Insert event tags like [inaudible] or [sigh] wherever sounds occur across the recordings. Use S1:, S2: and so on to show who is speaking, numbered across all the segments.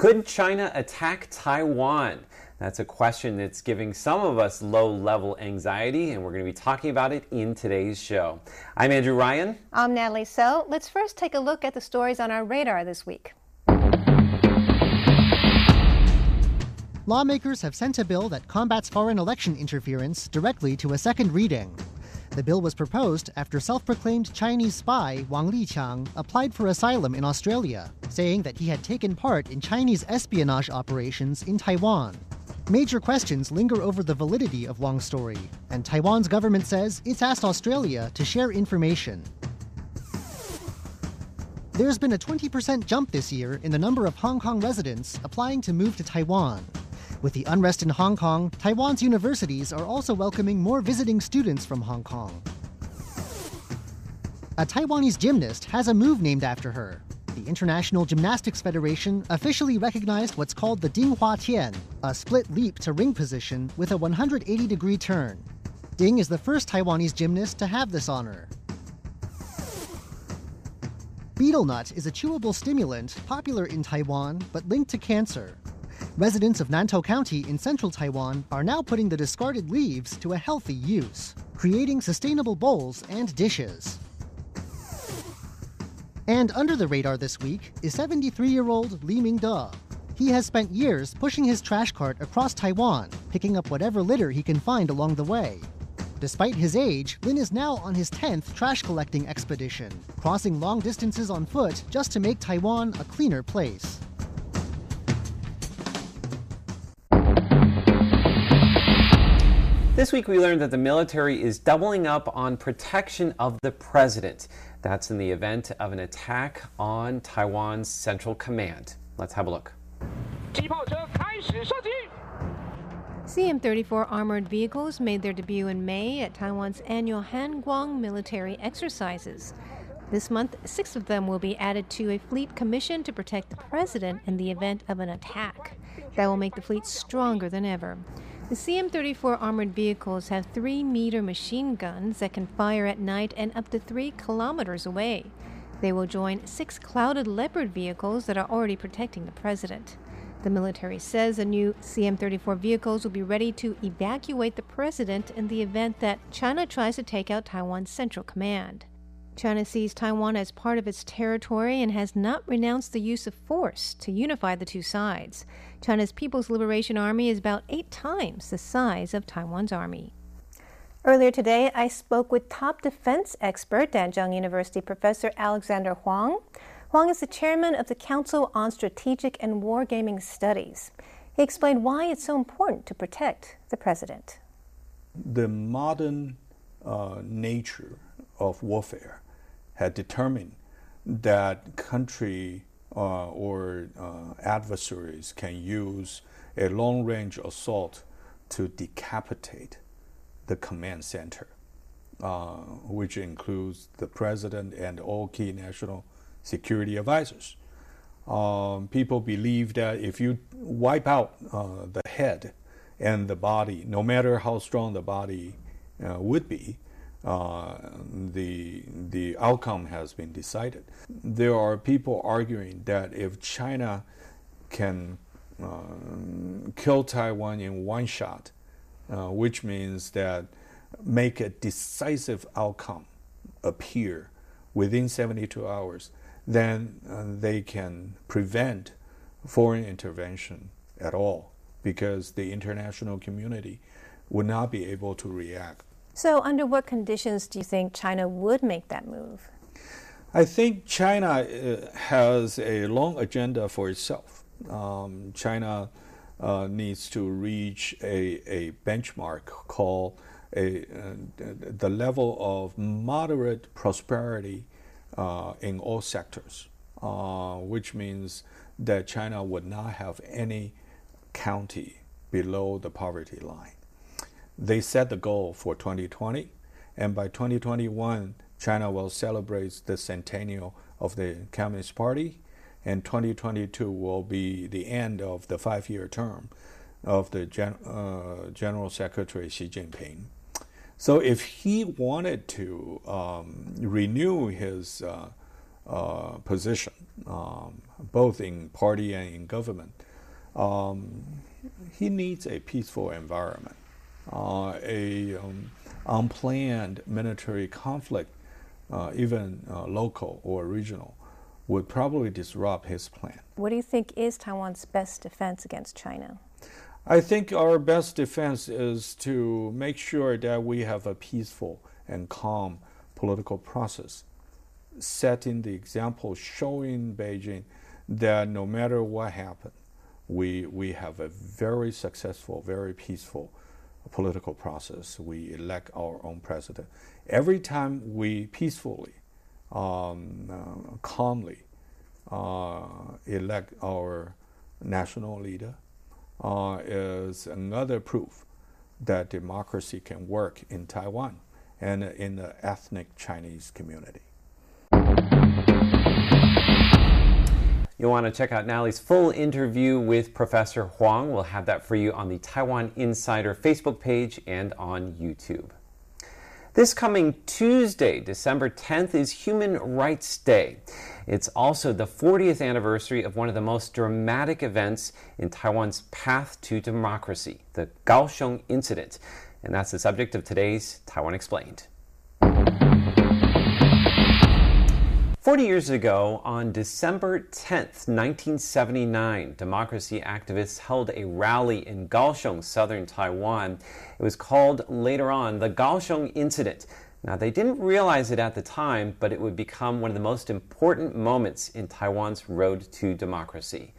S1: Could China attack Taiwan? That's a question that's giving some of us low level anxiety, and we're going to be talking about it in today's show. I'm Andrew Ryan.
S2: I'm Natalie So. Let's first take a look at the stories on our radar this week.
S3: Lawmakers have sent a bill that combats foreign election interference directly to a second reading. The bill was proposed after self proclaimed Chinese spy Wang Liqiang applied for asylum in Australia, saying that he had taken part in Chinese espionage operations in Taiwan. Major questions linger over the validity of Wang's story, and Taiwan's government says it's asked Australia to share information. There's been a 20% jump this year in the number of Hong Kong residents applying to move to Taiwan. With the unrest in Hong Kong, Taiwan's universities are also welcoming more visiting students from Hong Kong. A Taiwanese gymnast has a move named after her the International Gymnastics Federation officially recognized what's called the Ding Hua Tian, a split leap to ring position with a 180 degree turn. Ding is the first Taiwanese gymnast to have this honor. Betel nut is a chewable stimulant popular in Taiwan but linked to cancer. Residents of Nantou County in central Taiwan are now putting the discarded leaves to a healthy use, creating sustainable bowls and dishes. And under the radar this week is 73 year old Li Mingde. He has spent years pushing his trash cart across Taiwan, picking up whatever litter he can find along the way. Despite his age, Lin is now on his 10th trash collecting expedition, crossing long distances on foot just to make Taiwan a cleaner place.
S1: This week, we learned that the military is doubling up on protection of the president. That's in the event of an attack on Taiwan's Central Command. Let's have a look.
S2: CM 34 armored vehicles made their debut in May at Taiwan's annual Hanguang military exercises. This month, six of them will be added to a fleet commission to protect the president in the event of an attack. That will make the fleet stronger than ever. The CM 34 armored vehicles have 3 meter machine guns that can fire at night and up to 3 kilometers away. They will join six Clouded Leopard vehicles that are already protecting the president. The military says the new CM 34 vehicles will be ready to evacuate the president in the event that China tries to take out Taiwan's Central Command. China sees Taiwan as part of its territory and has not renounced the use of force to unify the two sides. China's People's Liberation Army is about eight times the size of Taiwan's army. Earlier today, I spoke with top defense expert, Danjiang University professor Alexander Huang. Huang is the chairman of the Council on Strategic and Wargaming Studies. He explained why it's so important to protect the president.
S4: The modern uh, nature of warfare had determined that country uh, or uh, adversaries can use a long range assault to decapitate the command center, uh, which includes the president and all key national security advisors. Um, people believe that if you wipe out uh, the head and the body, no matter how strong the body uh, would be, uh, the the outcome has been decided. There are people arguing that if China can uh, kill Taiwan in one shot, uh, which means that make a decisive outcome appear within 72 hours, then uh, they can prevent foreign intervention at all because the international community would not be able to react
S2: so, under what conditions do you think China would make that move?
S4: I think China uh, has a long agenda for itself. Um, China uh, needs to reach a, a benchmark called a, uh, the level of moderate prosperity uh, in all sectors, uh, which means that China would not have any county below the poverty line they set the goal for 2020, and by 2021, China will celebrate the centennial of the Communist Party, and 2022 will be the end of the five year term of the Gen- uh, General Secretary Xi Jinping. So, if he wanted to um, renew his uh, uh, position, um, both in party and in government. Um, he needs a peaceful environment. Uh, a um, unplanned military conflict, uh, even uh, local or regional, would probably disrupt his plan.
S2: What do you think is Taiwan's best defense against China?
S4: I think our best defense is to make sure that we have a peaceful and calm political process, setting the example, showing Beijing that no matter what happens, we, we have a very successful, very peaceful political process. We elect our own president. Every time we peacefully, um, uh, calmly uh, elect our national leader, uh, is another proof that democracy can work in Taiwan and in the ethnic Chinese community.
S1: You'll want to check out Natalie's full interview with Professor Huang. We'll have that for you on the Taiwan Insider Facebook page and on YouTube. This coming Tuesday, December 10th, is Human Rights Day. It's also the 40th anniversary of one of the most dramatic events in Taiwan's path to democracy, the Kaohsiung Incident. And that's the subject of today's Taiwan Explained. 40 years ago, on December 10th, 1979, democracy activists held a rally in Kaohsiung, southern Taiwan. It was called later on the Kaohsiung Incident. Now, they didn't realize it at the time, but it would become one of the most important moments in Taiwan's road to democracy.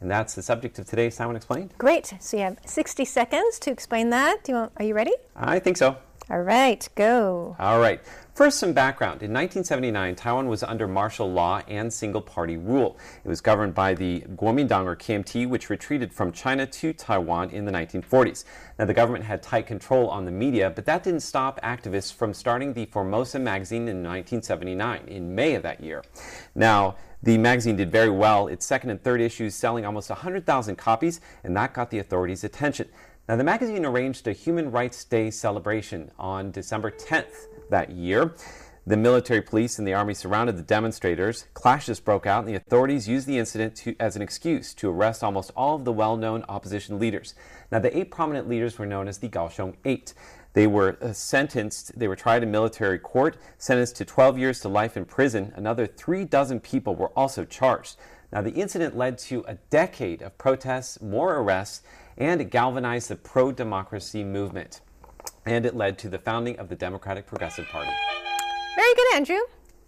S1: And that's the subject of today's Taiwan Explained.
S2: Great. So you have 60 seconds to explain that. Do you want, are you ready?
S1: I think so.
S2: All right, go.
S1: All right. First, some background. In 1979, Taiwan was under martial law and single party rule. It was governed by the Kuomintang or KMT, which retreated from China to Taiwan in the 1940s. Now, the government had tight control on the media, but that didn't stop activists from starting the Formosa magazine in 1979, in May of that year. Now, the magazine did very well, its second and third issues selling almost 100,000 copies, and that got the authorities' attention. Now, the magazine arranged a Human Rights Day celebration on December 10th that year. The military police and the army surrounded the demonstrators. Clashes broke out, and the authorities used the incident to, as an excuse to arrest almost all of the well known opposition leaders. Now, the eight prominent leaders were known as the Kaohsiung Eight. They were uh, sentenced, they were tried in military court, sentenced to 12 years to life in prison. Another three dozen people were also charged. Now, the incident led to a decade of protests, more arrests, and it galvanized the pro democracy movement. And it led to the founding of the Democratic Progressive Party.
S2: Very good, Andrew.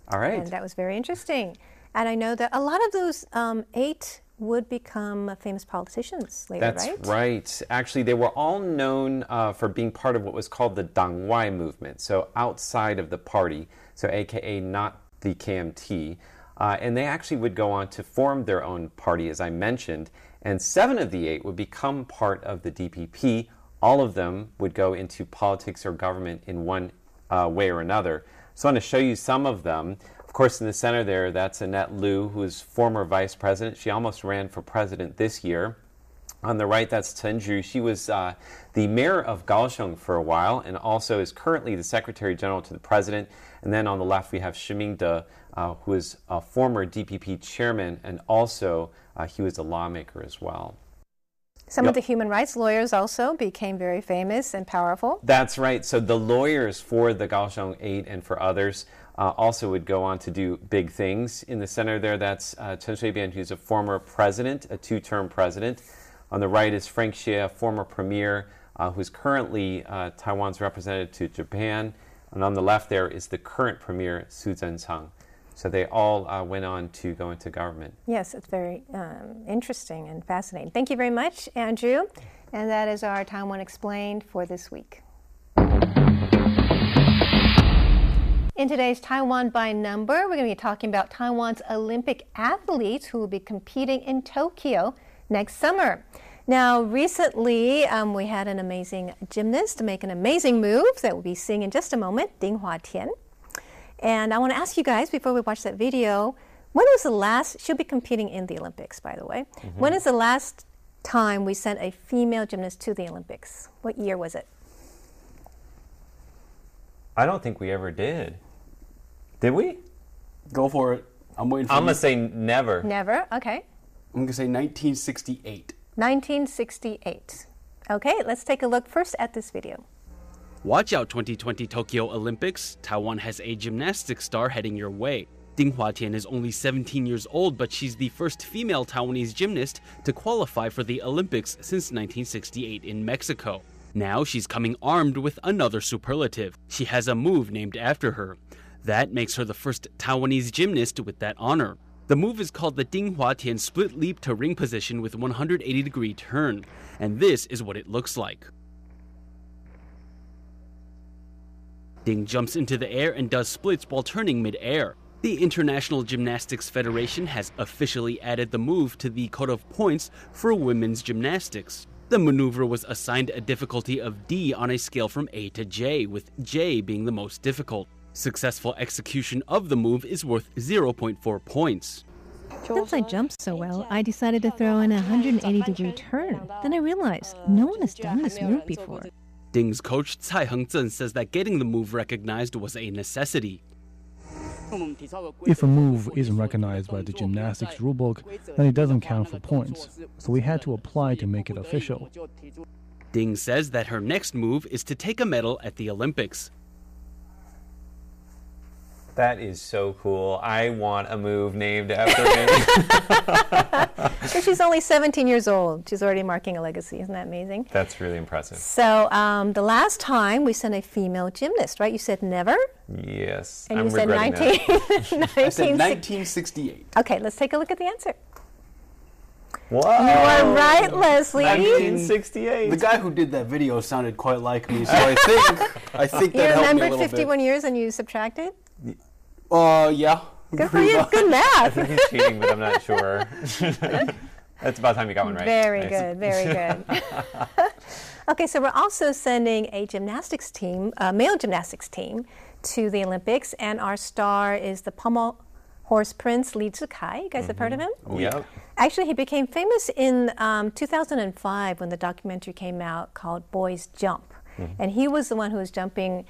S1: All right.
S2: And that was very interesting. And I know that a lot of those um, eight would become famous politicians later,
S1: That's
S2: right?
S1: right. Actually, they were all known uh, for being part of what was called the Dang Dangwai movement, so outside of the party, so AKA not the KMT. Uh, and they actually would go on to form their own party, as I mentioned. And seven of the eight would become part of the DPP. All of them would go into politics or government in one uh, way or another. So I want to show you some of them. Of course, in the center there, that's Annette Lu, who is former vice president. She almost ran for president this year. On the right, that's Chen Chu. She was uh, the mayor of Kaohsiung for a while and also is currently the secretary general to the president. And then on the left, we have Shi Mingde, uh, who is a former DPP chairman and also uh, he was a lawmaker as well.
S2: Some
S1: Yep.
S2: of the human rights lawyers also became very famous and powerful.
S1: That's right. So the lawyers for the Kaohsiung 8 and for others uh, also would go on to do big things. In the center there, that's uh, Chen Shui-bian, who's a former president, a two-term president. On the right is Frank Hsieh, a former premier, uh, who's currently uh, Taiwan's representative to Japan. And on the left there is the current premier, Su Zhenchang. So they all uh, went on to go into government.
S2: Yes, it's very um, interesting and fascinating. Thank you very much, Andrew. And that is our Taiwan Explained for this week. In today's Taiwan by Number, we're going to be talking about Taiwan's Olympic athletes who will be competing in Tokyo next summer. Now, recently, um, we had an amazing gymnast make an amazing move that we'll be seeing in just a moment, Ding Hua Tian. And I want to ask you guys before we watch that video when was the last, she'll be competing in the Olympics, by the way. Mm-hmm. When is the last time we sent a female gymnast to the Olympics? What year was it?
S1: I don't think we ever did. Did we?
S4: Go for it.
S5: I'm waiting for
S1: I'm gonna say never.
S2: Never. Okay.
S5: I'm gonna say 1968.
S2: 1968. Okay, let's take a look first at this video.
S6: Watch out 2020 Tokyo Olympics. Taiwan has a gymnastics star heading your way. Ding Huatian is only 17 years old, but she's the first female Taiwanese gymnast to qualify for the Olympics since 1968 in Mexico. Now she's coming armed with another superlative. She has a move named after her. That makes her the first Taiwanese gymnast with that honor. The move is called the Ding Huatian split leap to ring position with 180 degree turn, and this is what it looks like. Jumps into the air and does splits while turning mid-air. The International Gymnastics Federation has officially added the move to the code of points for women's gymnastics. The maneuver was assigned a difficulty of D on a scale from A to J, with J being the most difficult. Successful execution of the move is worth 0.4 points.
S2: Since I jumped so well, I decided to throw in a 180 degree turn. Then I realized no one has done this move before.
S6: Ding's coach Tsai Hengzhen says that getting the move recognized was a necessity.
S7: If a move isn't recognized by the gymnastics rulebook, then it doesn't count for points. So we had to apply to make it official.
S6: Ding says that her next move is to take a medal at the Olympics.
S1: That is so cool. I want a move named after me. [laughs]
S2: So she's only 17 years old. She's already marking a legacy. Isn't that amazing?
S1: That's really impressive.
S2: So um, the last time we sent a female gymnast, right? You said never,
S1: Yes.
S2: and
S1: I'm
S2: you said
S1: regretting
S2: 19. [laughs]
S5: I said 1968.
S2: Okay, let's take a look at the answer.
S1: Whoa.
S2: You are right, Leslie.
S1: 1968.
S5: The guy who did that video sounded quite like me, so I think I think
S2: You
S5: that helped me a
S2: remembered
S5: little
S2: 51 years and you subtracted?
S5: Bit. Uh, yeah.
S2: Good for you. Good math.
S1: I think he's cheating, but I'm not sure. [laughs] That's about time you got one right.
S2: Very
S1: Nice.
S2: good, very good. [laughs] okay, so we're also sending a gymnastics team, a male gymnastics team, to the Olympics, and our star is the pommel horse prince Li Zikai. You guys have heard of him?
S1: Yep.
S2: Actually, he became famous in um, 2005 when the documentary came out called Boys Jump. And he was the one who was jumping,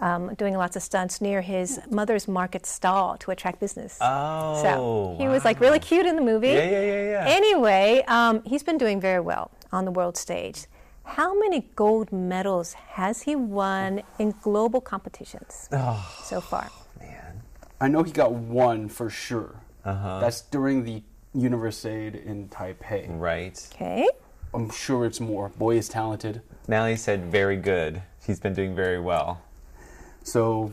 S2: um, doing lots of stunts near his mother's market stall to attract business.
S1: Oh,
S2: so he was like really cute in the movie.
S1: Yeah, yeah, yeah, yeah.
S2: Anyway, um, he's been doing very well on the world stage. How many gold medals has he won in global competitions [sighs]
S1: Oh.
S2: so far?
S5: Man, I know he got one for sure. Uh-huh. That's during the Universiade in Taipei.
S1: Right.
S2: Okay.
S5: I'm sure it's more. Boy is talented.
S1: Natalie said very good. He's been doing very well.
S5: So,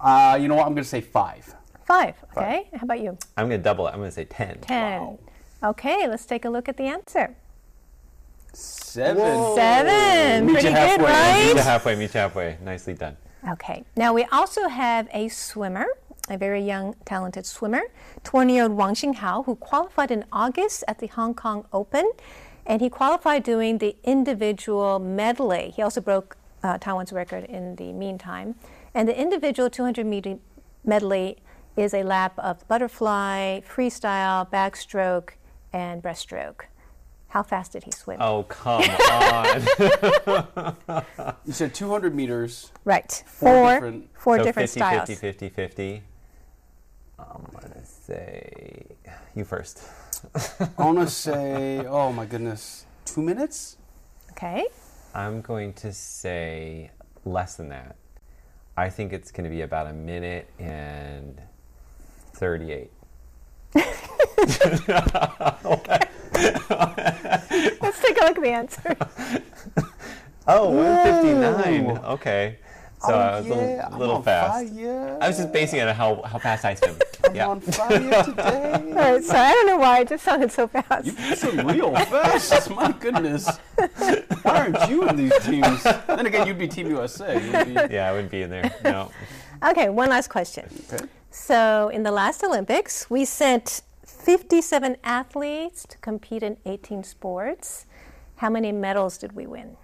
S5: uh, you know what? I'm going to say five.
S2: Five. Okay. How about you?
S1: I'm going to double it. I'm going to say 10.
S2: 10. Okay, let's take a look at the answer.
S5: Seven.
S2: Seven.
S5: Meet you
S2: Pretty good,
S5: halfway.
S1: Meet you halfway, meet you halfway. Nicely done.
S2: Okay. Now we also have a swimmer, a very young, talented swimmer, 20-year-old Wang Xinghao, who qualified in August at the Hong Kong Open, and he qualified doing the individual medley. He also broke uh, Taiwan's record in the meantime, and the individual 200 meter medley is a lap of butterfly, freestyle, backstroke, and breaststroke. How fast did he swim?
S1: Oh, come [laughs] on. [laughs]
S5: You said 200 meters.
S2: right.
S5: four
S2: Four,
S5: different-
S2: four
S1: so
S2: different
S1: 50,
S2: styles.
S1: 50, 50, 50. I'm going to say you first.
S5: I want to [laughs] say, oh my goodness, two minutes?
S2: Okay.
S1: I'm going to say less than that. I think it's going to be about a minute and 38. [laughs]
S2: Let's take a look at the answer. [laughs]
S1: Oh, 159. Okay. So
S5: oh,
S1: I was
S5: yeah,
S1: a
S5: I'm
S1: little
S5: on
S1: fast.
S5: Fire.
S1: I was just basing it on how, how fast I swim. [laughs]
S5: I'm
S1: yeah.
S5: on fire today. [laughs]
S2: All right, so I don't know why it just sounded so fast.
S5: You swim real fast. My goodness. Why aren't you in these teams? Then again, you'd be Team USA. You'd be, [laughs]
S1: Yeah, I wouldn't be in there. No.
S2: Okay, one last question.
S5: okay.
S2: So, in the last Olympics, we sent 57 athletes to compete in 18 sports. How many medals did we win?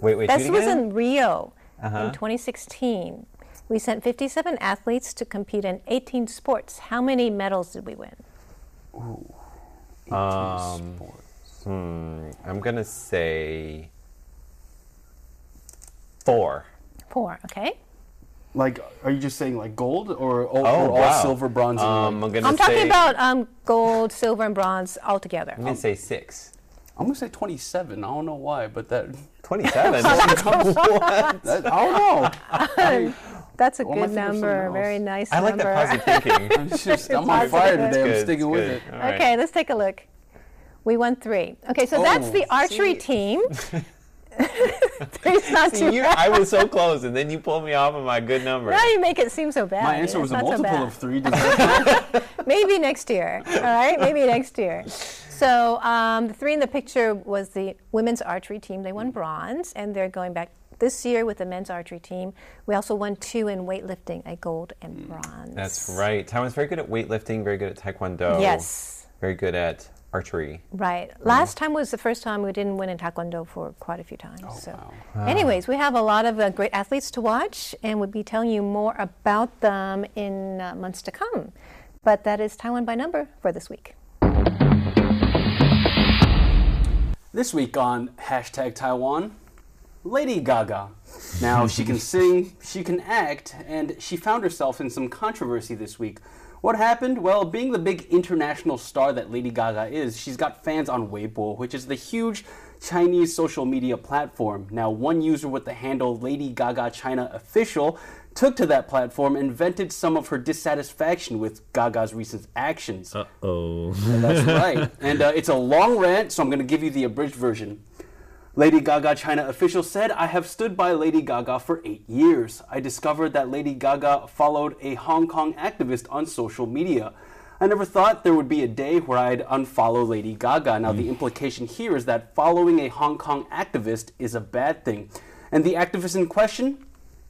S1: Wait, wait.
S2: This was
S1: again?
S2: in Rio
S1: Uh-huh.
S2: in 2016. We sent 57 athletes to compete in 18 sports. How many medals did we win?
S1: Ooh, Um,
S5: sports.
S1: Hmm, I'm going to say four.
S2: Four, okay?
S5: Like, are you just saying like gold or, all,
S1: Oh,
S5: or all silver, bronze? and
S1: Um,
S5: gold?
S1: I'm
S2: I'm
S1: say,
S2: talking about um, gold, silver, and bronze all together.
S1: I'm gonna say six.
S5: I'm gonna say 27. I don't know why, but that, [laughs]
S1: Twenty-seven. [laughs]
S5: that [laughs] I don't know. I,
S2: That's a
S5: Or am I
S2: good
S5: thinking of something
S2: number.
S5: else?
S2: Very nice
S1: I like
S2: number.
S1: that positive thinking.
S5: I'm just I'm on fire
S2: That's
S5: today. I'm sticking with it.
S1: All right.
S2: Okay, let's take a look. We won three. Okay, so that's
S5: Oh,
S2: the archery
S5: see?
S2: team. Three's not
S1: See,
S2: too
S1: you,
S2: bad.
S1: I was so close, and then you pulled me off of my good number.
S2: Now you make it seem so bad.
S5: My answer was
S2: It's
S5: a
S2: not so
S5: multiple of three.
S2: Maybe next year. All right, maybe next year. So um, the three in the picture was the women's archery team. They won bronze, and they're going back this year with the men's archery team. We also won two in weightlifting, a gold and bronze.
S1: That's right. Taiwan's very good at weightlifting, very good at taekwondo.
S2: Yes.
S1: Very good at archery.
S2: Right. Last time was the first time we didn't win in Taekwondo for quite a few times.
S5: Oh,
S2: so,
S5: wow.
S2: anyways, we have a lot of uh, great athletes to watch, and we'll be telling you more about them in uh, months to come. But that is Taiwan by number for this week.
S5: This week on hashtag Taiwan, Lady Gaga. Now, she can sing, she can act, and she found herself in some controversy this week. What happened? Well, being the big international star that Lady Gaga is, she's got fans on Weibo, which is the huge Chinese social media platform. Now, one user with the handle Lady Gaga China Official took to that platform and vented some of her dissatisfaction with Gaga's recent actions.
S1: Oh.
S5: That's [laughs] right. And uh, it's a long rant, so I'm going to give you the abridged version. Lady Gaga China official said, I have stood by Lady Gaga for eight years. I discovered that Lady Gaga followed a Hong Kong activist on social media. I never thought there would be a day where I'd unfollow Lady Gaga. Now, the implication here is that following a Hong Kong activist is a bad thing. And the activist in question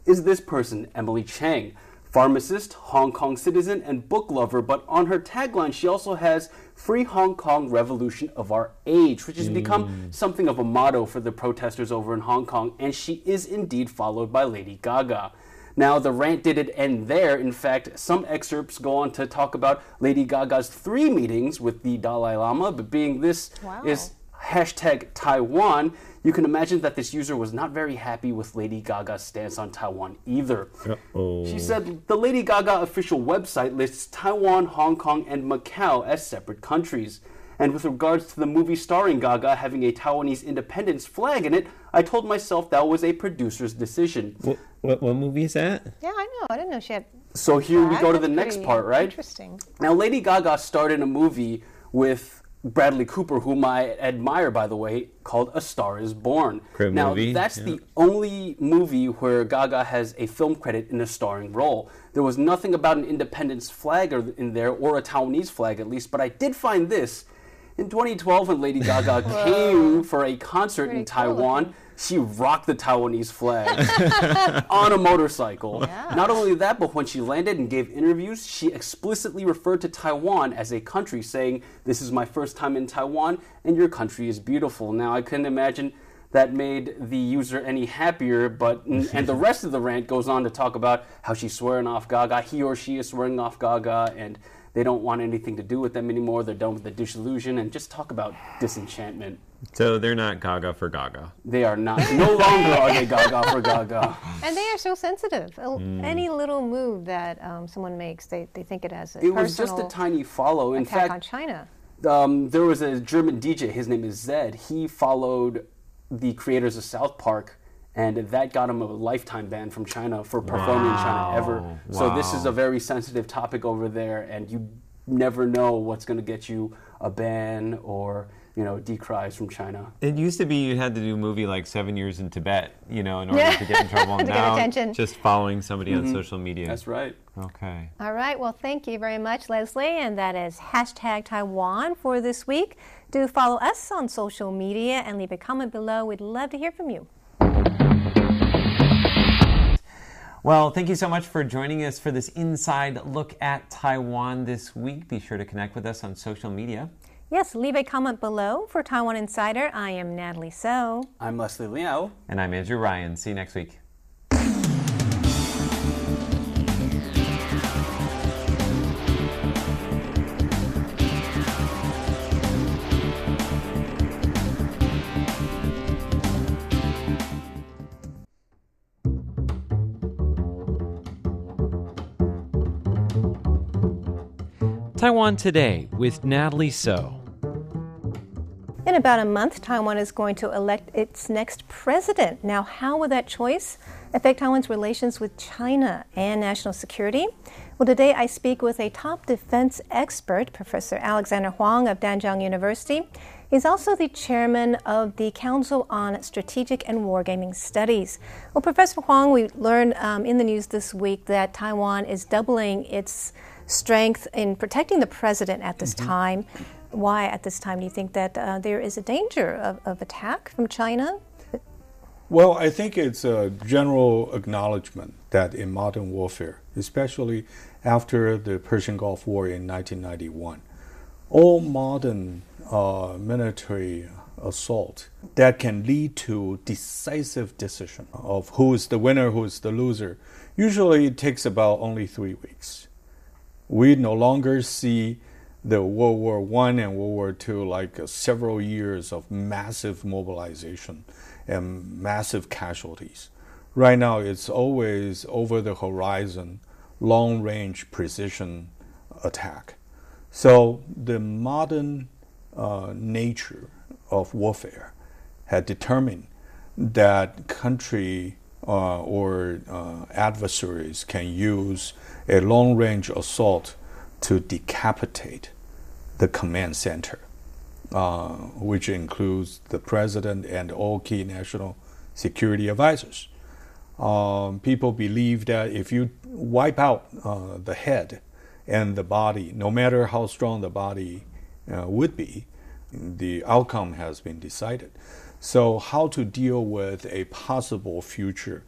S5: is this person, Emily Chang. Pharmacist, Hong Kong citizen, and book lover, but on her tagline, she also has Free Hong Kong Revolution of Our Age, which has hmm. become something of a motto for the protesters over in Hong Kong, and she is indeed followed by Lady Gaga. Now, the rant didn't end there. In fact, some excerpts go on to talk about Lady Gaga's three meetings with the Dalai Lama, but being this
S2: Wow.
S5: is hashtag Taiwan, you can imagine that this user was not very happy with Lady Gaga's stance on Taiwan either. She said the Lady Gaga official website lists Taiwan, Hong Kong, and Macau as separate countries. And with regards to the movie starring Gaga having a Taiwanese independence flag in it, I told myself that was a producer's decision.
S1: What, what, what movie is that?
S2: Yeah, I know. I didn't know she had.
S5: So here we go to
S2: That's
S5: the next part, right?
S2: Interesting.
S5: Now, Lady Gaga starred in a movie with Bradley Cooper, whom I admire, by the way, called A Star is Born.
S1: Great
S5: now,
S1: movie,
S5: that's
S1: yeah.
S5: the only movie where Gaga has a film credit in a starring role. There was nothing about an independence flag in there, or a Taiwanese flag at least, but I did find this. In 2012, when Lady Gaga [laughs] came for a concert
S2: Pretty
S5: in Taiwan,
S2: looking.
S5: She rocked the Taiwanese flag [laughs] on a motorcycle. Not only that, but when she landed and gave interviews, she explicitly referred to Taiwan as a country, saying, This is my first time in Taiwan, and your country is beautiful. Now, I couldn't imagine that made the user any happier, but and the rest of the rant goes on to talk about how she's swearing off Gaga, he or she is swearing off Gaga, and they don't want anything to do with them anymore. They're done with the disillusion, and just talk about disenchantment.
S1: So they're not Gaga for Gaga.
S5: They are not. No longer are they Gaga for Gaga. [laughs]
S2: And they are so sensitive. A- Any little move that um, someone makes, they, they think it has a
S5: It was just a tiny follow. In fact,
S2: on China.
S5: um, there was a German DJ. His name is Zedd. He followed the creators of South Park, and that got him a lifetime ban from China for performing in China ever.
S1: Wow.
S5: So this is a very sensitive topic over there, and you never know what's going to get you a ban or you know decries from China.
S1: It used to be you had to do a movie like Seven Years in Tibet, you know, in order
S2: Yeah.
S1: to get in trouble. [laughs]
S2: To get
S1: now,
S2: attention.
S1: just following somebody on mm-hmm. social media.
S5: That's right.
S1: Okay.
S2: All right. Well, thank you very much, Leslie. And that is hashtag Taiwan for this week. Do follow us on social media and leave a comment below. We'd love to hear from you.
S1: Well, thank you so much for joining us for this inside look at Taiwan this week. Be sure to connect with us on social media.
S2: Yes, leave a comment below. For Taiwan Insider, I am Natalie So.
S5: I'm Leslie Liao.
S1: And I'm Andrew Ryan. See you next week.
S8: Taiwan Today with Natalie So.
S2: In about a month, Taiwan is going to elect its next president. Now, how will that choice affect Taiwan's relations with China and national security? Well, today I speak with a top defense expert, Professor Alexander Huang of Danjiang University. He's also the chairman of the Council on Strategic and Wargaming Studies. Well, Professor Huang, we learned um, in the news this week that Taiwan is doubling its strength in protecting the president at this mm-hmm. time why at this time do you think that uh, there is a danger of, of attack from China?
S4: Well, I think it's a general acknowledgement that in modern warfare, especially after the Persian Gulf War in 1991, all modern uh, military assault that can lead to decisive decision of who is the winner, who is the loser, usually it takes about only three weeks. We no longer see the World War One and World War Two, like uh, several years of massive mobilization and massive casualties. Right now, it's always over the horizon, long range precision attack. So the modern uh, nature of warfare had determined that country uh, or uh, adversaries can use a long range assault to decapitate the command center, uh, which includes the president and all key national security advisors. Um, people believe that if you wipe out uh, the head and the body, no matter how strong the body uh, would be, the outcome has been decided. So, how to deal with a possible future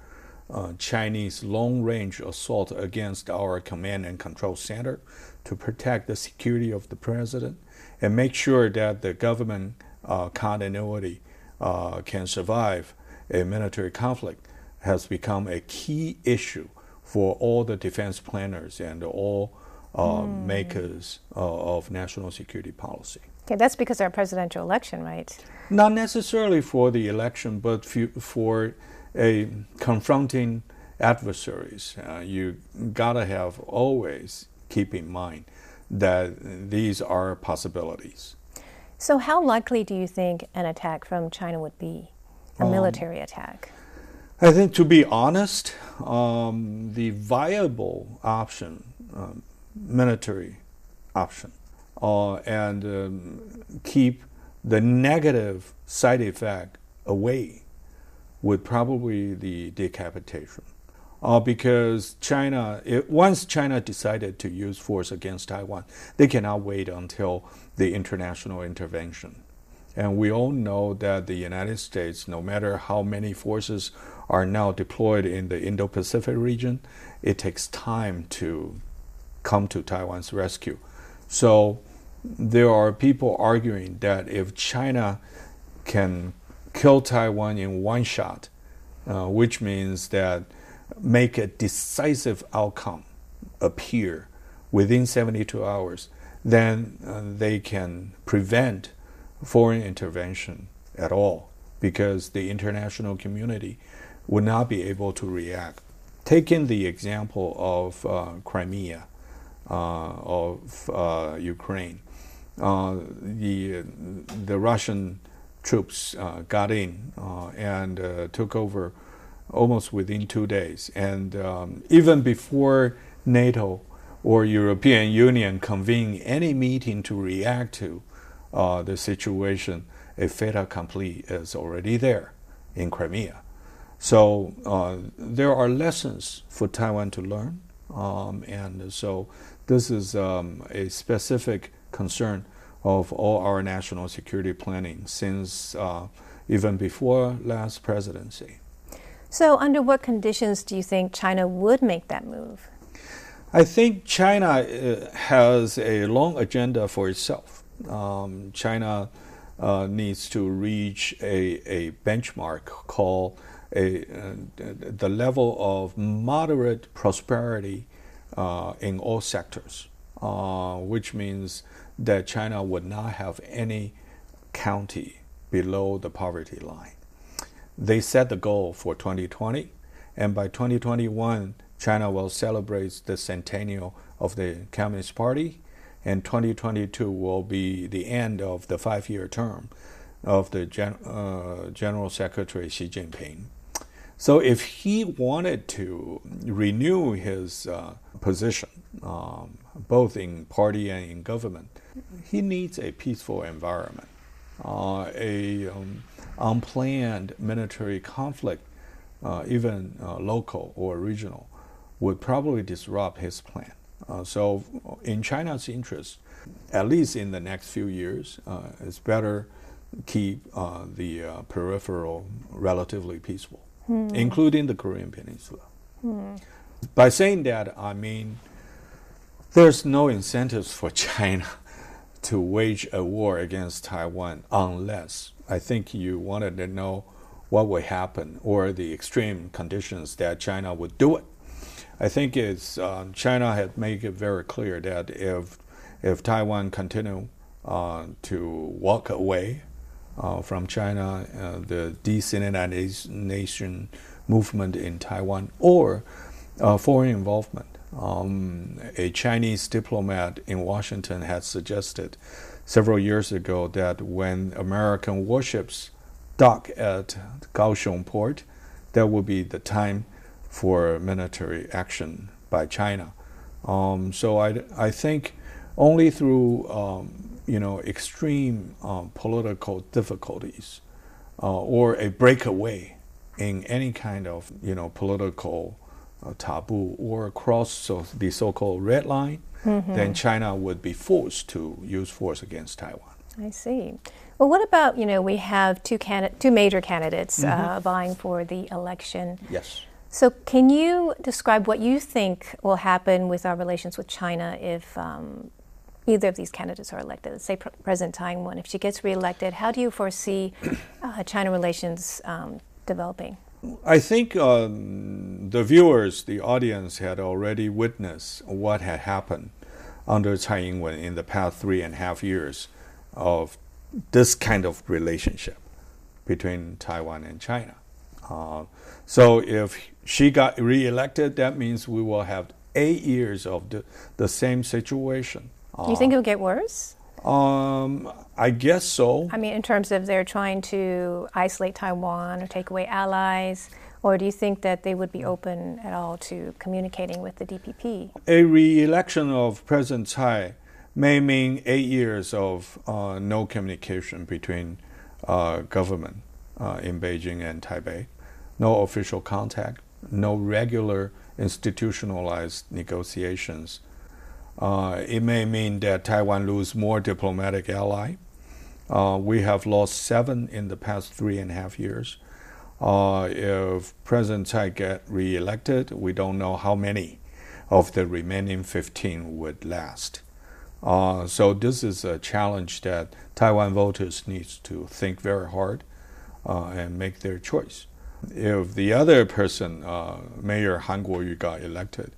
S4: uh, Chinese long range assault against our command and control center to protect the security of the president and make sure that the government uh, continuity uh, can survive a military conflict has become a key issue for all the defense planners and all mm. makers uh, of national security policy.
S2: Okay, that's because of our presidential election, right?
S4: Not necessarily for the election, but for a confronting adversaries. Uh, you gotta have always keep in mind that these are possibilities.
S2: So, how likely do you think an attack from China would be? A um, military attack?
S4: I think, to be honest, um, the viable option, um, military option, uh, and um, keep the negative side effect away would probably the decapitation uh, because China, it, once China decided to use force against Taiwan, they cannot wait until the international intervention. And we all know that the United States, no matter how many forces are now deployed in the Indo Pacific region, it takes time to come to Taiwan's rescue. So there are people arguing that if China can kill Taiwan in one shot, uh, which means that make a decisive outcome appear within 72 hours, then uh, they can prevent foreign intervention at all because the international community would not be able to react. Taking the example of uh, Crimea, uh, of uh, Ukraine, uh, the, the Russian troops uh, got in and took over almost within two days. And um, even before NATO or European Union convene any meeting to react to uh, the situation, a fait accompli is already there in Crimea. So uh, there are lessons for Taiwan to learn, um, and so this is um, a specific concern of all our national security planning since uh, even before last presidency.
S2: So, under what conditions do you think China would make that move?
S4: I think China uh, has a long agenda for itself. Um, China uh, needs to reach a, a benchmark called a, uh, the level of moderate prosperity uh, in all sectors, uh, which means that China would not have any county below the poverty line they set the goal for 2020, and by 2021, China will celebrate the centennial of the Communist Party, and 2022 will be the end of the five year term of the Gen- uh, General Secretary Xi Jinping. So, if he wanted to renew his uh, position, um, both in party and in government, he needs a peaceful environment. Uh, a um, unplanned military conflict, uh, even uh, local or regional, would probably disrupt his plan. Uh, so, in China's interest, at least in the next few years, uh, it's better keep uh, the peripheral relatively peaceful, hmm. including the Korean Peninsula. Hmm. By saying that, I mean there's no incentives for [laughs] China to wage a war against Taiwan unless I think you wanted to know what would happen or the extreme conditions that China would do it. I think it's um, China had made it very clear that if if Taiwan continue uh, to walk away uh, from China, uh, the decolonization movement in Taiwan, or uh, foreign involvement, um, a Chinese diplomat in Washington had suggested several years ago that when American warships dock at Kaohsiung port, that would be the time for military action by China. Um, so I, I think only through um, you know extreme um, political difficulties uh, or a breakaway in any kind of you know political uh, taboo or cross so the so-called red line, mm-hmm. then China would be forced to use force against Taiwan.
S2: I see. Well, what about you know we have two can- two major candidates uh, mm-hmm. uh, vying for the election.
S4: Yes.
S2: So, can you describe what you think will happen with our relations with China if um, either of these candidates are elected? Let's say President Taiwan, if she gets reelected, how do you foresee uh, China relations um, developing?
S4: I think um, the viewers, the audience, had already witnessed what had happened under Tsai Ing-wen in the past three and a half years of this kind of relationship between Taiwan and China. Uh, so if she got reelected, that means we will have eight years of the, the same situation.
S2: Do you think it will get worse?
S4: Um, I guess so.
S2: I mean, in terms of they're trying to isolate Taiwan or take away allies, or do you think that they would be open at all to communicating with the DPP?
S4: A re election of President Tsai may mean eight years of uh, no communication between uh, government uh, in Beijing and Taipei, no official contact, no regular institutionalized negotiations uh, it may mean that Taiwan lose more diplomatic ally. Uh, we have lost seven in the past three and a half years. Uh, if President Tsai get reelected, we don't know how many of the remaining 15 would last. Uh, so this is a challenge that Taiwan voters need to think very hard uh, and make their choice. If the other person, uh, Mayor Han Kuo-yu, got elected,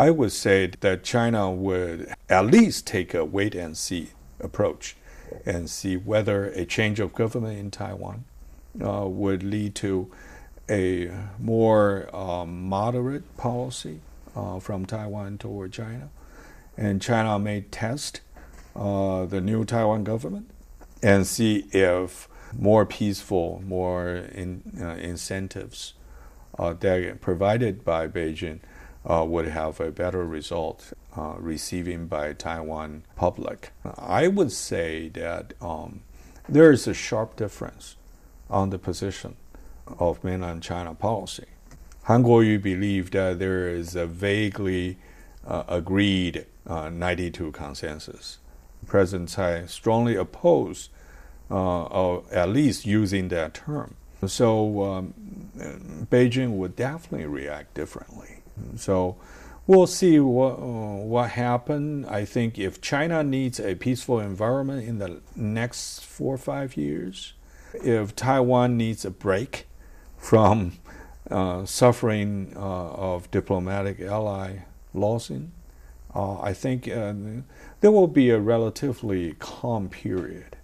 S4: I would say that China would at least take a wait and see approach and see whether a change of government in Taiwan uh, would lead to a more um, moderate policy uh, from Taiwan toward China. And China may test uh, the new Taiwan government and see if more peaceful, more in, uh, incentives uh, that are provided by Beijing uh, would have a better result uh, receiving by Taiwan public. I would say that um, there is a sharp difference on the position of mainland China policy. Han Kuo-yu believed that there is a vaguely uh, agreed uh, 92 consensus. President Tsai strongly opposed, uh, at least using that term. So um, Beijing would definitely react differently. So we'll see what uh, what happens. I think if China needs a peaceful environment in the next four or five years, if Taiwan needs a break from uh, suffering uh, of diplomatic ally losing, uh, I think uh, there will be a relatively calm period.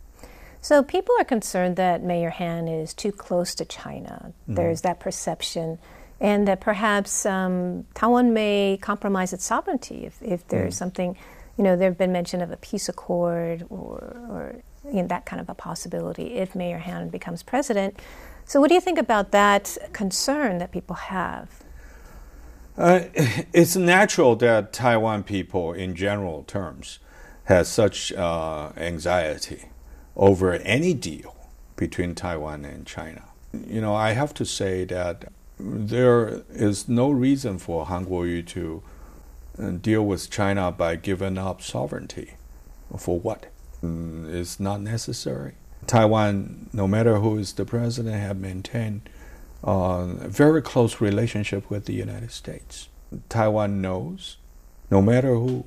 S2: So people are concerned that Mayor Han is too close to China. Mm-hmm. There's that perception and that perhaps um, Taiwan may compromise its sovereignty if, if there's mm. something, you know, there have been mention of a peace accord or, or you know, that kind of a possibility if Mayor Han becomes president. So, what do you think about that concern that people have?
S4: Uh, [laughs] it's natural that Taiwan people, in general terms, has such uh, anxiety over any deal between Taiwan and China. You know, I have to say that there is no reason for Han Kuo-yu to uh, deal with China by giving up sovereignty. For what? Mm, it's not necessary. Taiwan, no matter who is the president, have maintained uh, a very close relationship with the United States. Taiwan knows, no matter who,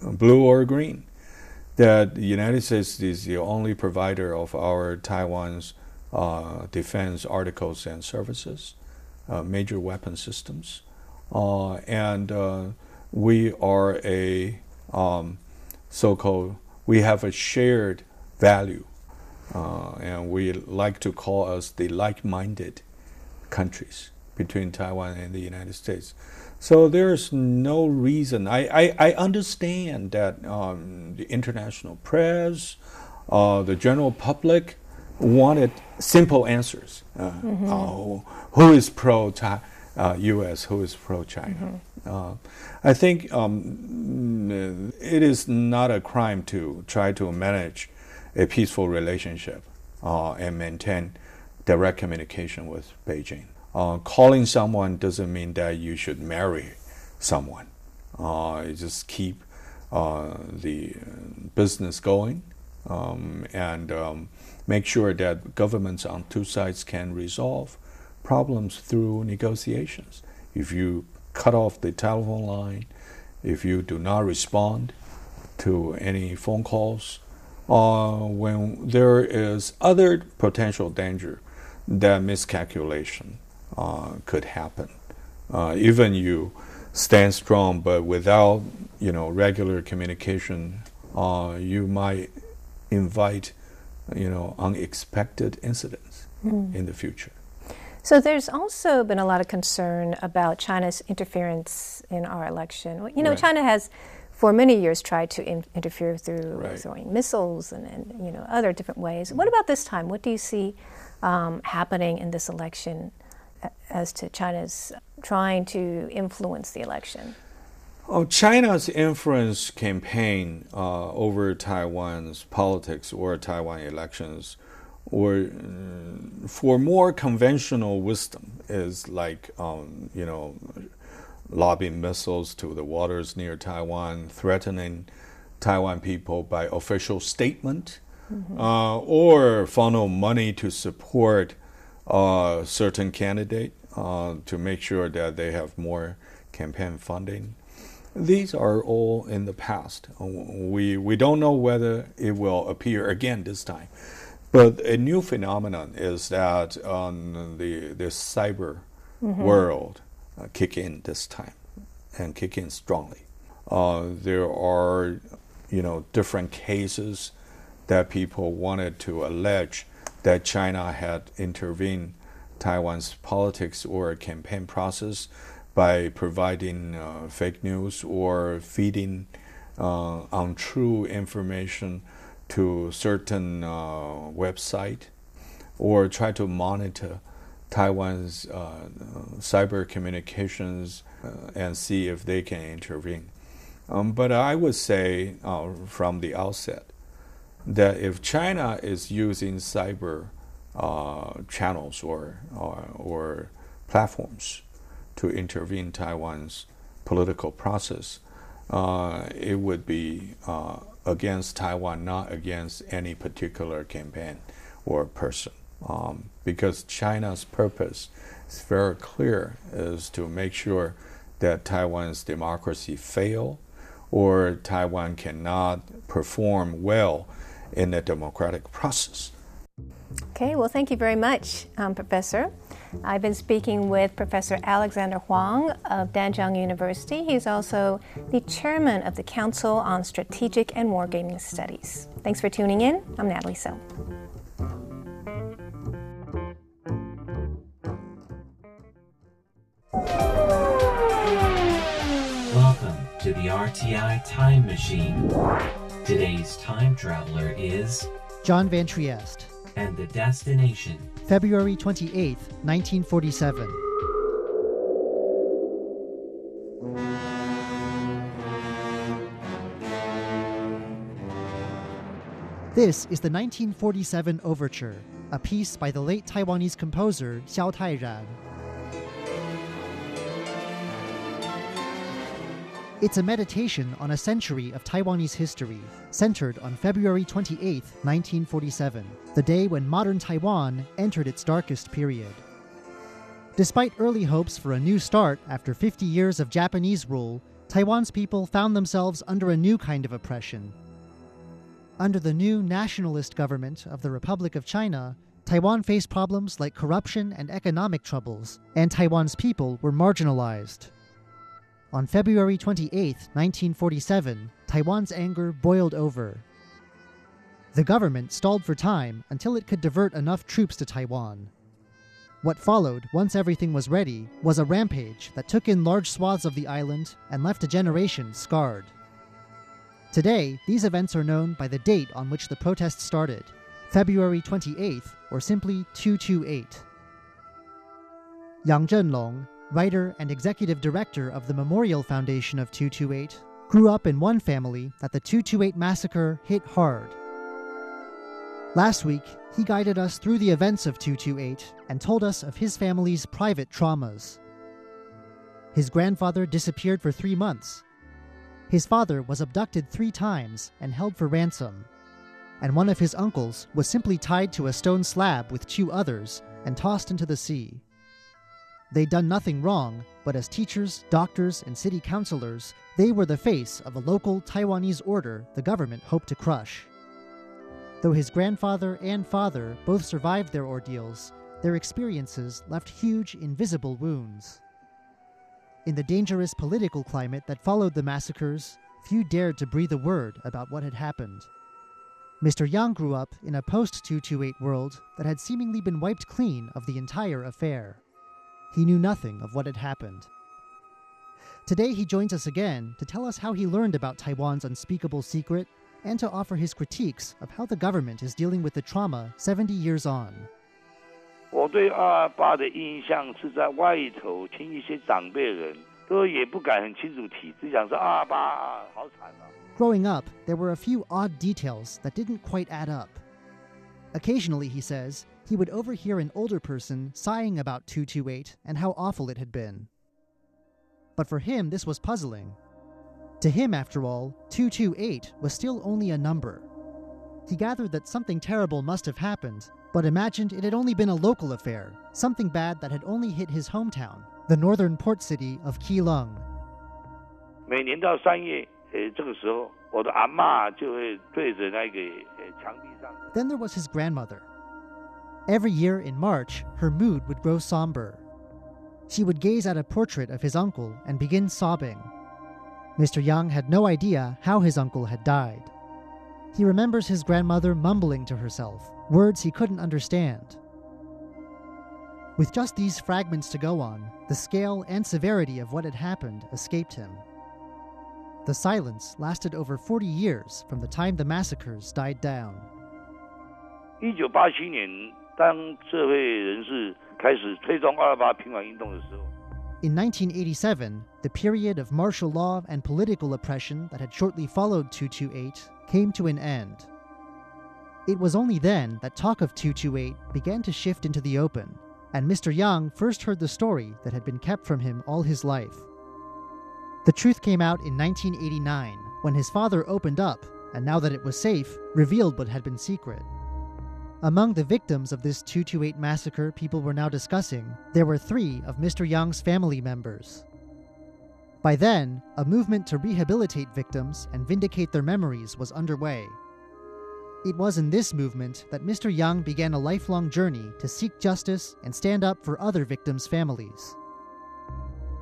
S4: blue or green, that the United States is the only provider of our Taiwan's uh, defense articles and services, major weapon systems, uh, and uh, we are a um, so-called we have a shared value, uh, and we like to call us the like-minded countries between Taiwan and the United States. So there's no reason. I, I, I understand that um, the international press, uh, the general public wanted simple answers. Uh, mm-hmm. uh, who is pro U.S., uh, who is pro China? Mm-hmm. Uh, I think um, it is not a crime to try to manage a peaceful relationship uh, and maintain direct communication with Beijing. Uh, calling someone doesn't mean that you should marry someone. Uh, you just keep uh, the business going um, and um, make sure that governments on two sides can resolve problems through negotiations. If you cut off the telephone line, if you do not respond to any phone calls, uh, when there is other potential danger that miscalculation uh, could happen. Uh, even you stand strong, but without you know regular communication, uh, you might invite you know unexpected incidents mm. in the future.
S2: So there's also been a lot of concern about China's interference in our election. You know, right. China has for many years tried to in- interfere through right. throwing missiles and, and, you know other different ways. What about this time? What do you see um, happening in this election as to China's trying to influence the election?
S4: Oh, China's influence campaign uh, over Taiwan's politics or Taiwan elections, or uh, for more conventional wisdom, is like um, you know, lobbing missiles to the waters near Taiwan, threatening Taiwan people by official statement, mm-hmm. uh, or funnel money to support a certain candidate uh, to make sure that they have more campaign funding. These are all in the past. We, we don't know whether it will appear again this time. But a new phenomenon is that um, the, the cyber mm-hmm. world uh, kick in this time and kick in strongly. Uh, there are, you know, different cases that people wanted to allege that China had intervened Taiwan's politics or campaign process by providing uh, fake news or feeding uh, untrue information to certain uh, website or try to monitor Taiwan's uh, cyber communications uh, and see if they can intervene. Um, but I would say uh, from the outset that if China is using cyber channels or, or, or platforms to intervene Taiwan's political process, uh, it would be uh, against Taiwan, not against any particular campaign or person. Um, because China's purpose is very clear, is to make sure that Taiwan's democracy fail or Taiwan cannot perform well in the democratic process.
S2: Okay, well, thank you very much, um, Professor. I've been speaking with Professor Alexander Huang of Danjiang University. He's also the chairman of the Council on Strategic and Wargaming Studies. Thanks for tuning in. I'm Natalie Tso.
S8: Welcome to the RTI Time Machine. Today's time traveler is
S3: John Van Trieste,
S8: and the destination
S3: February 28, 1947. This is the 1947 Overture, a piece by the late Taiwanese composer Xiao Tairan. It's a meditation on a century of Taiwanese history, centered on February 28, 1947, the day when modern Taiwan entered its darkest period. Despite early hopes for a new start after 50 years of Japanese rule, Taiwan's people found themselves under a new kind of oppression. Under the new nationalist government of the Republic of China, Taiwan faced problems like corruption and economic troubles, and Taiwan's people were marginalized. On February 28, 1947, Taiwan's anger boiled over. The government stalled for time until it could divert enough troops to Taiwan. What followed, once everything was ready, was a rampage that took in large swaths of the island and left a generation scarred. Today, these events are known by the date on which the protests started February 28th, or simply 228. Yang Zhenlong, writer and executive director of the Memorial Foundation of 228, grew up in one family that the 228 massacre hit hard. Last week, he guided us through the events of 228 and told us of his family's private traumas. His grandfather disappeared for three months. His father was abducted three times and held for ransom. And one of his uncles was simply tied to a stone slab with two others and tossed into the sea. They'd done nothing wrong, but as teachers, doctors, and city councilors, they were the face of a local Taiwanese order the government hoped to crush. Though his grandfather and father both survived their ordeals, their experiences left huge, invisible wounds. In the dangerous political climate that followed the massacres, few dared to breathe a word about what had happened. Mr. Yang grew up in a post 228 world that had seemingly been wiped clean of the entire affair. He knew nothing of what had happened. Today, he joins us again to tell us how he learned about Taiwan's unspeakable secret and to offer his critiques of how the government is dealing with the trauma 70 years on.
S9: 我对二二八的印象是在外头听一些长辈人都也不敢很清楚提，只讲说二二八好惨啊。
S3: Growing up, there were a few odd details that didn't quite add up. Occasionally, he says, he would overhear an older person sighing about 228 and how awful it had been. But for him, this was puzzling. To him, after all, 228 was still only a number. He gathered that something terrible must have happened, but imagined it had only been a local affair, something bad that had only hit his hometown, the northern port city of Keelung.
S9: 每年到三月，呃，这个时候，我的阿嬷就会对着那个呃墙壁上。
S3: Then there was his grandmother. Every year in March, her mood would grow somber. She would gaze at a portrait of his uncle and begin sobbing. Mr. Young had no idea how his uncle had died. He remembers his grandmother mumbling to herself, words he couldn't understand. With just these fragments to go on, the scale and severity of what had happened escaped him. The silence lasted over 40 years from the time the massacres died down.
S9: 一九八七年， 当社会人士开始推动二二八平反运动的时候，
S3: In 1987, the period of martial law and political oppression that had shortly followed 228 came to an end. It was only then that talk of 228 began to shift into the open, and Mr. Yang first heard the story that had been kept from him all his life. The truth came out in 1989 when his father opened up, and now that it was safe, revealed what had been secret. Among the victims of this 228 massacre people were now discussing, there were three of Mr. Young's family members. By then, a movement to rehabilitate victims and vindicate their memories was underway. It was in this movement that Mr. Young began a lifelong journey to seek justice and stand up for other victims' families.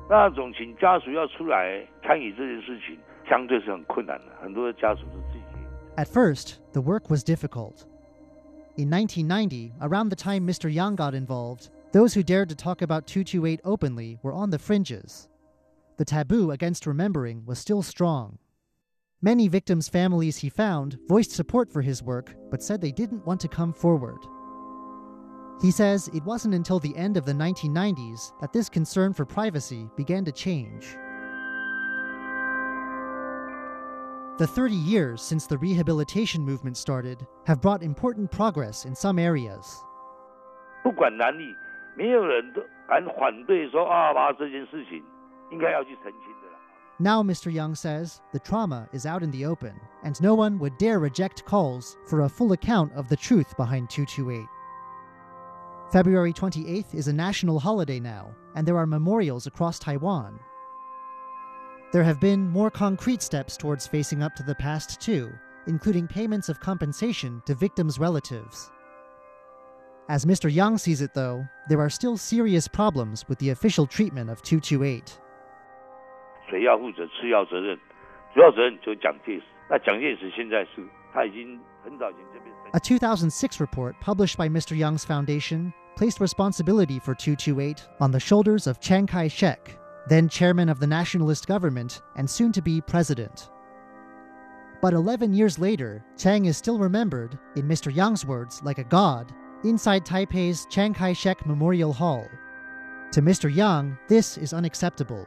S9: 那种请家属要出来参与这件事情，相对是很困难的，很多的家属是自己。
S3: At first, the work was difficult. In 1990, around the time Mr. Yang got involved, Those who dared to talk about 228 openly were on the fringes. The taboo against remembering was still strong. Many victims' families he found voiced support for his work, but said they didn't want to come forward. He says it wasn't until the end of the 1990s that this concern for privacy began to change. The 30 years since the rehabilitation movement started have brought important progress in some areas.
S9: 不管男女，没有人都敢反对说啊，把这件事情应该要去澄清的啦。
S3: Now, Mr. Young says, the trauma is out in the open, and no one would dare reject calls for a full account of the truth behind 228. February 28th is a national holiday now, and there are memorials across Taiwan. There have been more concrete steps towards facing up to the past, too, including payments of compensation to victims' relatives. As Mr. Yang sees it, though, there are still serious problems with the official treatment of 228.
S9: 谁要负责次要责任？主要责任就是蒋介石。那蒋介石现在是他已经很早以前这边。
S3: A 2006 report published by Mr. Young's foundation placed responsibility for 228 on the shoulders of Chiang Kai shek, then chairman of the nationalist government and soon to be president. But 11 years later, Chiang is still remembered, in Mr. Young's words, like a god, inside Taipei's Chiang Kai shek Memorial Hall. To Mr. Young, this is unacceptable.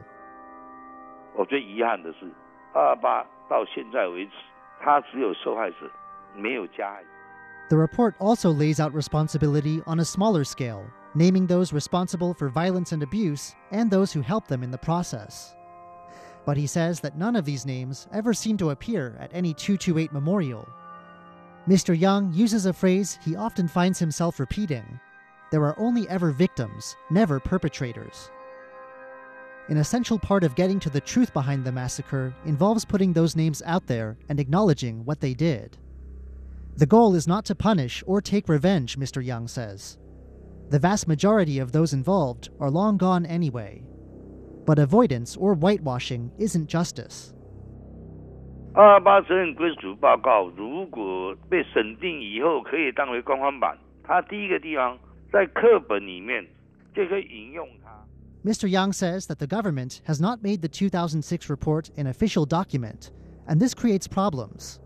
S9: 我最遗憾的是，二二八到现在为止，他只有受害者，没有加害者。
S3: The report also lays out responsibility on a smaller scale, naming those responsible for violence and abuse and those who helped them in the process. But he says that none of these names ever seem to appear at any 228 memorial. Mr. Young uses a phrase he often finds himself repeating there are only ever victims, never perpetrators. An essential part of getting to the truth behind the massacre involves putting those names out there and acknowledging what they did. The goal is not to punish or take revenge, Mr. Young says. The vast majority of those involved are long gone anyway. But avoidance or whitewashing isn't justice.
S9: 二二八责任归属报告如果被审定以后可以当为官方版，它第一个地方在课本里面就可以引用它。
S3: Mr. Yang says that the government has not made the 2006 report an official document, and this creates problems.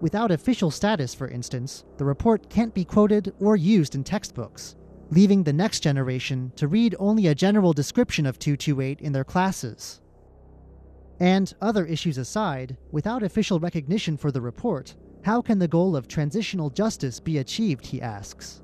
S3: Without official status, for instance, the report can't be quoted or used in textbooks, leaving the next generation to read only a general description of 228 in their classes. And other issues aside, without official recognition for the report, how can the goal of transitional justice be achieved, he asks.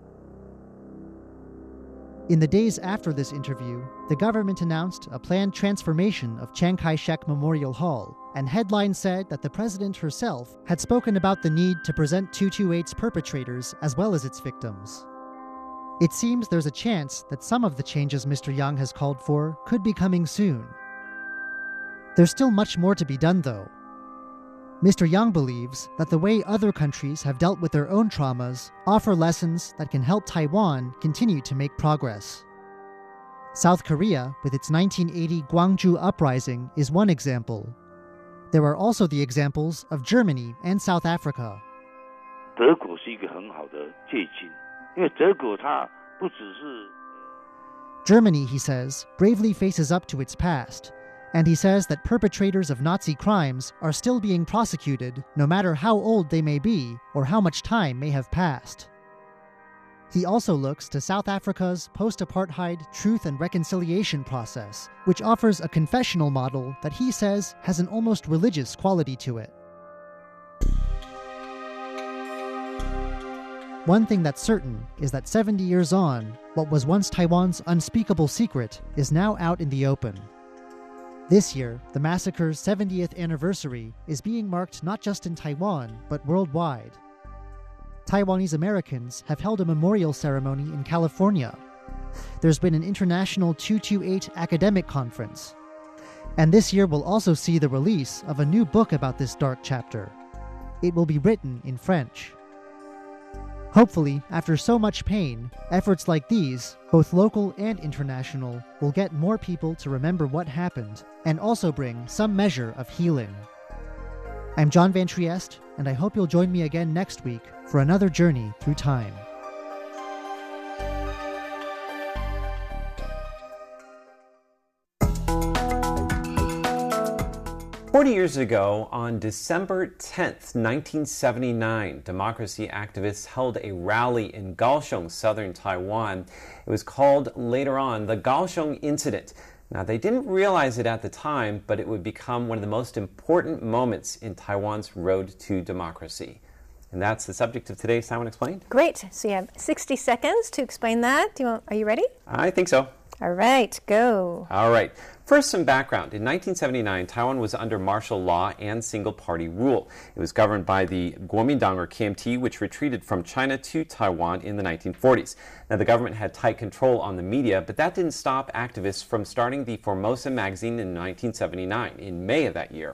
S3: In the days after this interview, the government announced a planned transformation of Chiang Kai shek Memorial Hall, and headlines said that the president herself had spoken about the need to present 228's perpetrators as well as its victims. It seems there's a chance that some of the changes Mr. Young has called for could be coming soon. There's still much more to be done, though. Mr. Young believes that the way other countries have dealt with their own traumas offer lessons that can help Taiwan continue to make progress. South Korea, with its 1980 Gwangju uprising, is one example. There are also the examples of Germany and South Africa.
S9: 德国是一个很好的借鉴，因为德国它不只是
S3: Germany, he says, bravely faces up to its past, and he says that perpetrators of Nazi crimes are still being prosecuted no matter how old they may be or how much time may have passed. He also looks to South Africa's post apartheid truth and reconciliation process, which offers a confessional model that he says has an almost religious quality to it. One thing that's certain is that 70 years on, what was once Taiwan's unspeakable secret is now out in the open. This year, the massacre's 70th anniversary is being marked not just in Taiwan, but worldwide. Taiwanese Americans have held a memorial ceremony in California. There's been an international 228 academic conference. And this year will also see the release of a new book about this dark chapter. It will be written in French. Hopefully, after so much pain, efforts like these, both local and international, will get more people to remember what happened and also bring some measure of healing. I'm John Van Trieste, and I hope you'll join me again next week for another journey through time.
S1: 40 years ago, on December 10th, 1979, democracy activists held a rally in Kaohsiung, southern Taiwan. It was called later on the Kaohsiung Incident. Now, they didn't realize it at the time, but it would become one of the most important moments in Taiwan's road to democracy. And that's the subject of today's Taiwan Explained.
S2: Great. So you have 60 seconds to explain that. Do you want, are you ready?
S1: I think so.
S2: All right, go.
S1: All right. First, some background. In 1979, Taiwan was under martial law and single party rule. It was governed by the Kuomintang or KMT, which retreated from China to Taiwan in the 1940s. Now, the government had tight control on the media, but that didn't stop activists from starting the Formosa magazine in 1979, in May of that year.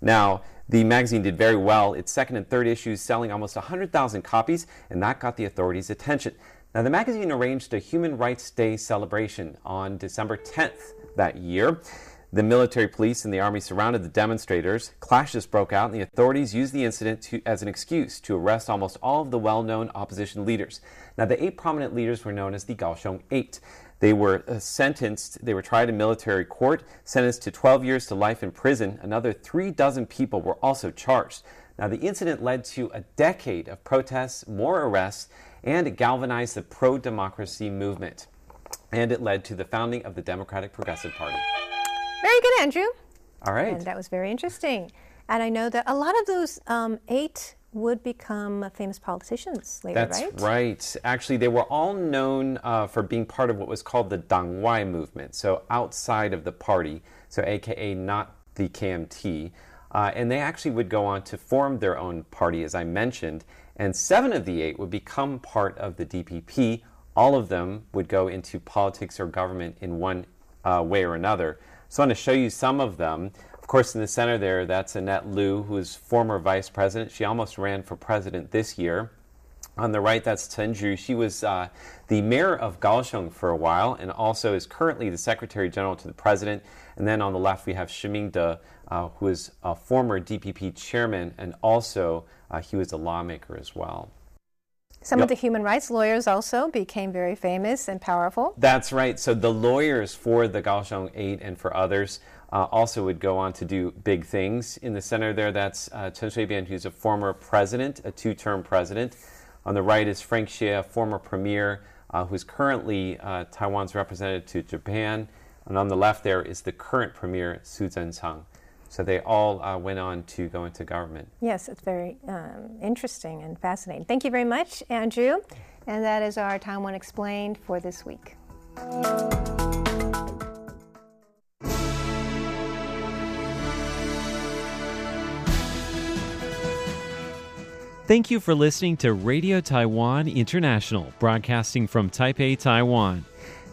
S1: Now, the magazine did very well, its second and third issues selling almost 100,000 copies, and that got the authorities' attention. Now, the magazine arranged a Human Rights Day celebration on December 10th that year. The military police and the army surrounded the demonstrators. Clashes broke out, and the authorities used the incident to, as an excuse to arrest almost all of the well known opposition leaders. Now, the eight prominent leaders were known as the Kaohsiung Eight. They were uh, sentenced, they were tried in military court, sentenced to 12 years to life in prison. Another three dozen people were also charged. Now, the incident led to a decade of protests, more arrests, and it galvanized the pro democracy movement. And it led to the founding of the Democratic Progressive Party.
S2: Very good, Andrew.
S1: All right.
S2: And that was very interesting. And I know that a lot of those um, eight would become famous politicians later,
S1: That's
S2: right?
S1: right. Actually, they were all known uh, for being part of what was called the Dangwai movement, so outside of the party, so AKA not the KMT. Uh, and they actually would go on to form their own party, as I mentioned. And seven of the eight would become part of the DPP. All of them would go into politics or government in one uh, way or another. So I want to show you some of them. Of course, in the center there, that's Annette Lu, who is former vice president. She almost ran for president this year. On the right, that's Chen Chu. She was uh, the mayor of Kaohsiung for a while and also is currently the secretary general to the president. And then on the left, we have Shih Ming-teh, uh, who is a former DPP chairman and also uh, he was a lawmaker as well.
S2: Some
S1: Yep.
S2: of the human rights lawyers also became very famous and powerful.
S1: That's right. So the lawyers for the Kaohsiung 8 and for others uh, also would go on to do big things. In the center there, that's uh, Chen Shui-bian, who's a former president, a two-term president. On the right is Frank Hsieh, a former premier, uh, who's currently uh, Taiwan's representative to Japan. And on the left there is the current premier, Su Tseng-chang. So they all uh, went on to go into government.
S2: Yes, it's very um, interesting and fascinating. Thank you very much, Andrew. And that is our Taiwan Explained for this week.
S6: Thank you for listening to Radio Taiwan International, broadcasting from Taipei, Taiwan.